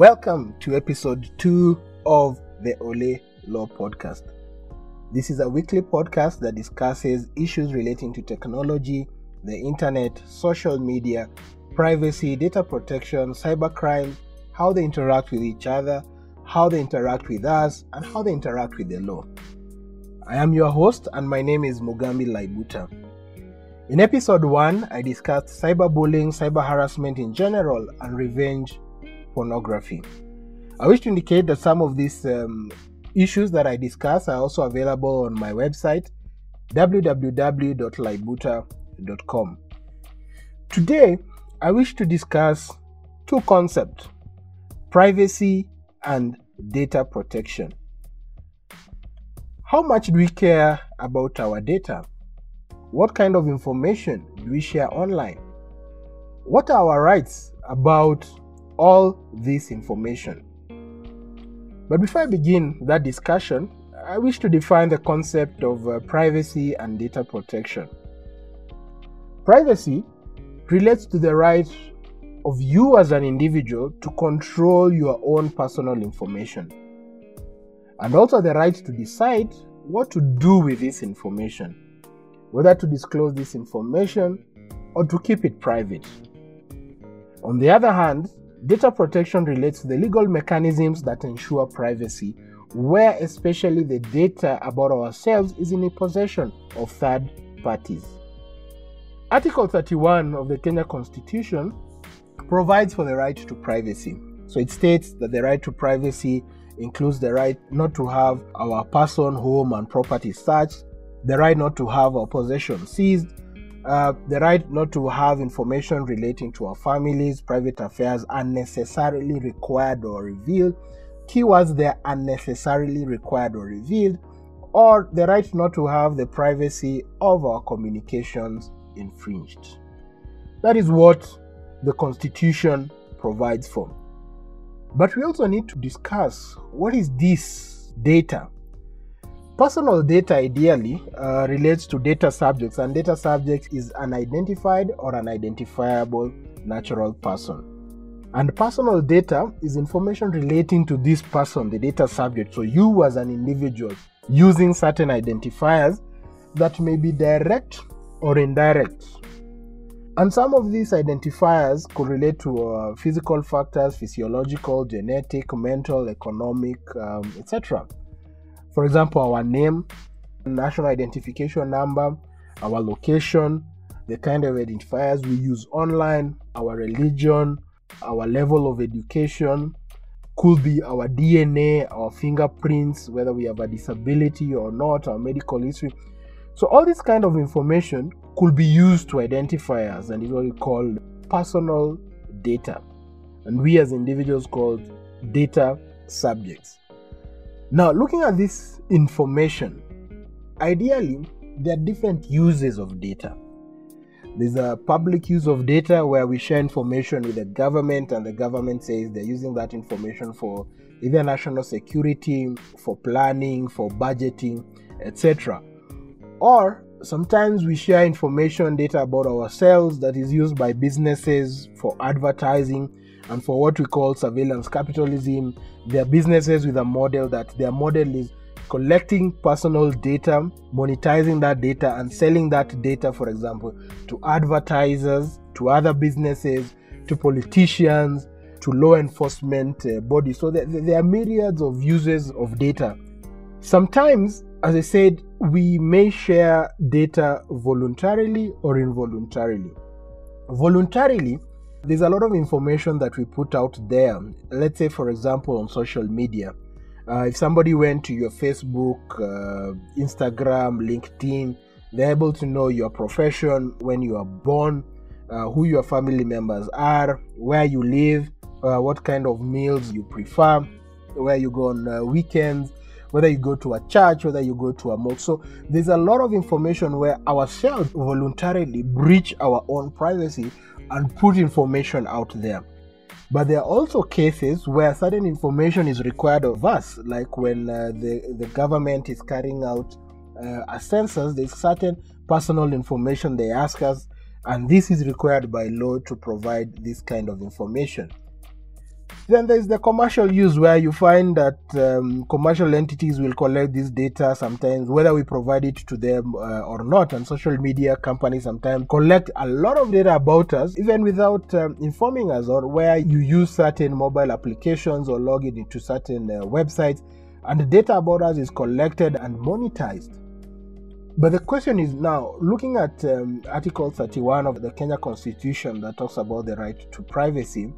Welcome to episode two of the Ole Law Podcast. This is a weekly podcast that discusses issues relating to technology, the internet, social media, privacy, data protection, cybercrime, how they interact with each other, how they interact with us, and how they interact with the law. I am your host, and my name is Mugambi Laibuta. In episode 1, I discussed cyberbullying, cyber harassment in general, and revenge pornography. I wish to indicate that some of these um, issues that I discuss are also available on my website www.laibuta.com. Today, I wish to discuss two concepts privacy and data protection. How much do we care about our data? What kind of information do we share online? What are our rights about all this information? But before I begin that discussion, I wish to define the concept of uh, privacy and data protection. Privacy relates to the right of you as an individual to control your own personal information, and also the right to decide what to do with this information whether to disclose this information or to keep it private. On the other hand, data protection relates to the legal mechanisms that ensure privacy, where especially the data about ourselves is in the possession of third parties. Article 31 of the Kenya Constitution provides for the right to privacy. So it states that the right to privacy includes the right not to have our person, home, and property searched, the right not to have our possession seized, uh, the right not to have information relating to our families, private affairs unnecessarily required or revealed. Keywords there unnecessarily required or revealed, or the right not to have the privacy of our communications infringed. That is what the Constitution provides for. But we also need to discuss what is this data Personal data ideally uh, relates to data subjects, and data subject is an identified or an identifiable natural person. And personal data is information relating to this person, the data subject. So, you as an individual using certain identifiers that may be direct or indirect. And some of these identifiers could relate to uh, physical factors, physiological, genetic, mental, economic, um, etc. For example, our name, national identification number, our location, the kind of identifiers we use online, our religion, our level of education, could be our DNA, our fingerprints, whether we have a disability or not, our medical history. So all this kind of information could be used to identify us and is what we call personal data. And we as individuals called data subjects. Now, looking at this information, ideally, there are different uses of data. There's a public use of data where we share information with the government, and the government says they're using that information for either national security, for planning, for budgeting, etc. Or sometimes we share information, data about ourselves that is used by businesses for advertising and for what we call surveillance capitalism. There are businesses with a model that their model is collecting personal data, monetizing that data, and selling that data, for example, to advertisers, to other businesses, to politicians, to law enforcement uh, bodies. So there, there are myriads of uses of data. Sometimes, as I said, we may share data voluntarily or involuntarily. Voluntarily, there's a lot of information that we put out there. Let's say, for example, on social media. Uh, if somebody went to your Facebook, uh, Instagram, LinkedIn, they're able to know your profession, when you are born, uh, who your family members are, where you live, uh, what kind of meals you prefer, where you go on uh, weekends, whether you go to a church, whether you go to a mosque. So there's a lot of information where ourselves voluntarily breach our own privacy and put information out there. But there are also cases where certain information is required of us, like when uh, the, the government is carrying out uh, a census, there's certain personal information they ask us, and this is required by law to provide this kind of information. Then there's the commercial use where you find that um, commercial entities will collect this data sometimes, whether we provide it to them uh, or not. And social media companies sometimes collect a lot of data about us, even without um, informing us, or where you use certain mobile applications or log in into certain uh, websites, and the data about us is collected and monetized. But the question is now looking at um, Article 31 of the Kenya Constitution that talks about the right to privacy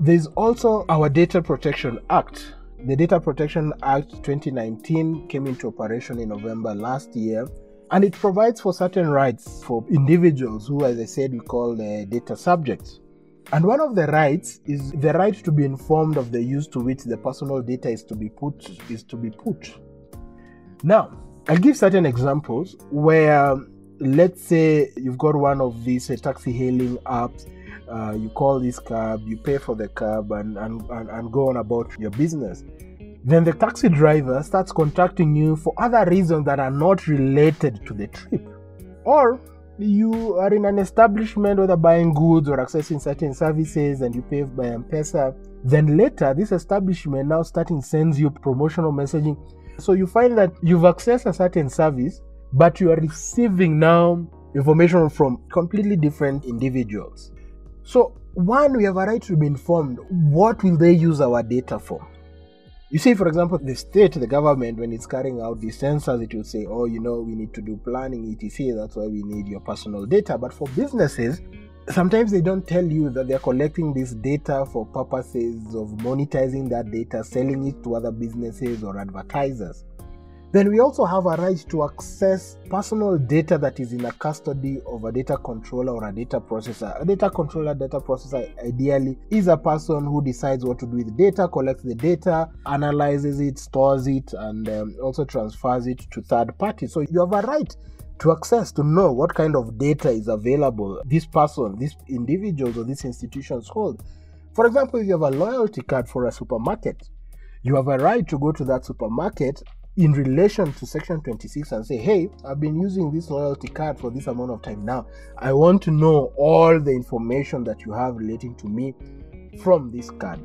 there's also our Data Protection Act. The Data Protection Act 2019 came into operation in November last year, and it provides for certain rights for individuals who, as I said, we call the data subjects. And one of the rights is the right to be informed of the use to which the personal data is to be put is to be put. Now, I'll give certain examples where let's say you've got one of these uh, taxi hailing apps uh, you call this cab, you pay for the cab, and, and, and, and go on about your business. Then the taxi driver starts contacting you for other reasons that are not related to the trip. Or you are in an establishment, whether buying goods or accessing certain services, and you pay by M Pesa. Then later, this establishment now starting sends you promotional messaging. So you find that you've accessed a certain service, but you are receiving now information from completely different individuals. So, one, we have a right to be informed. What will they use our data for? You see, for example, the state, the government, when it's carrying out the census, it will say, oh, you know, we need to do planning, etc. That's why we need your personal data. But for businesses, sometimes they don't tell you that they're collecting this data for purposes of monetizing that data, selling it to other businesses or advertisers. Then we also have a right to access personal data that is in the custody of a data controller or a data processor. A data controller, data processor ideally is a person who decides what to do with data, collects the data, analyzes it, stores it, and um, also transfers it to third parties. So you have a right to access to know what kind of data is available this person, these individuals, or these institutions hold. For example, if you have a loyalty card for a supermarket, you have a right to go to that supermarket in relation to section 26 and say hey i've been using this loyalty card for this amount of time now. I want to know all the information that you have relating to me from this card.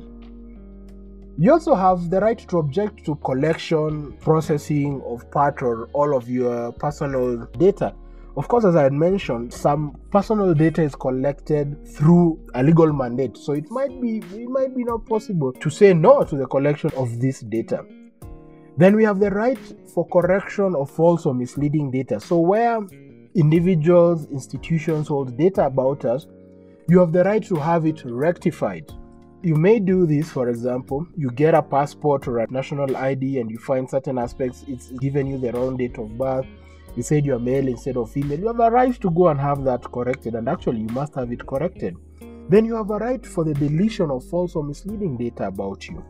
You also have the right to object to collection processing of part or all of your personal data. Of course, as I had mentioned, some personal data is collected through a legal mandate, so it might be it might be not possible to say no to the collection of this data. Then we have the right for correction of false or misleading data. So, where individuals, institutions hold data about us, you have the right to have it rectified. You may do this, for example, you get a passport or a national ID and you find certain aspects, it's given you the wrong date of birth. You said you're male instead of female. You have a right to go and have that corrected, and actually, you must have it corrected. Then you have a right for the deletion of false or misleading data about you.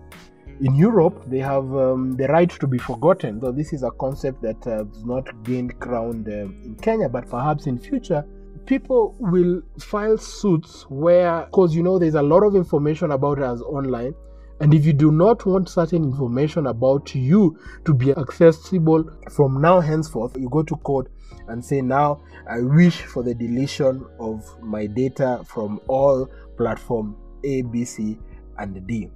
In Europe, they have um, the right to be forgotten, though this is a concept that has not gained ground uh, in Kenya, but perhaps in future, people will file suits where, because you know, there's a lot of information about us online, and if you do not want certain information about you to be accessible from now henceforth, you go to court and say, Now I wish for the deletion of my data from all platform A, B, C, and D.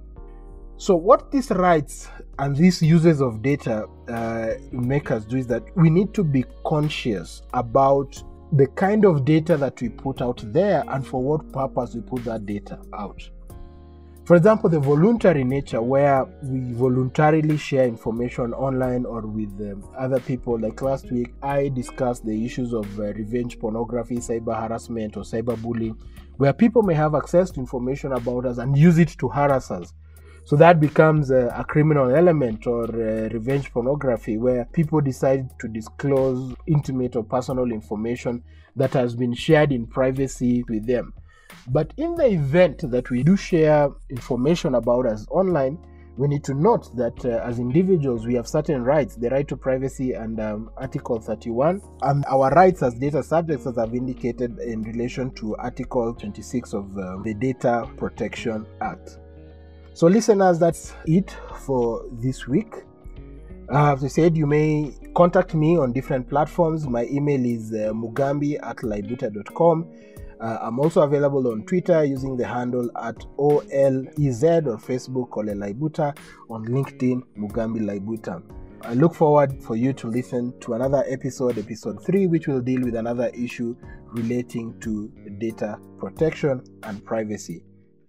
So, what these rights and these uses of data uh, make us do is that we need to be conscious about the kind of data that we put out there and for what purpose we put that data out. For example, the voluntary nature, where we voluntarily share information online or with um, other people. Like last week, I discussed the issues of uh, revenge pornography, cyber harassment, or cyberbullying, where people may have access to information about us and use it to harass us. So that becomes a, a criminal element or revenge pornography where people decide to disclose intimate or personal information that has been shared in privacy with them. But in the event that we do share information about us online, we need to note that uh, as individuals we have certain rights the right to privacy and um, article 31 and our rights as data subjects as i've indicated in relation to article 26 of uh, the data protection act so, listeners, that's it for this week. Uh, as I said, you may contact me on different platforms. My email is uh, mugambi at laibuta.com. Uh, I'm also available on Twitter using the handle at OLEZ or Facebook Ole Laibuta, on LinkedIn Mugambi Laibuta. I look forward for you to listen to another episode, episode 3, which will deal with another issue relating to data protection and privacy.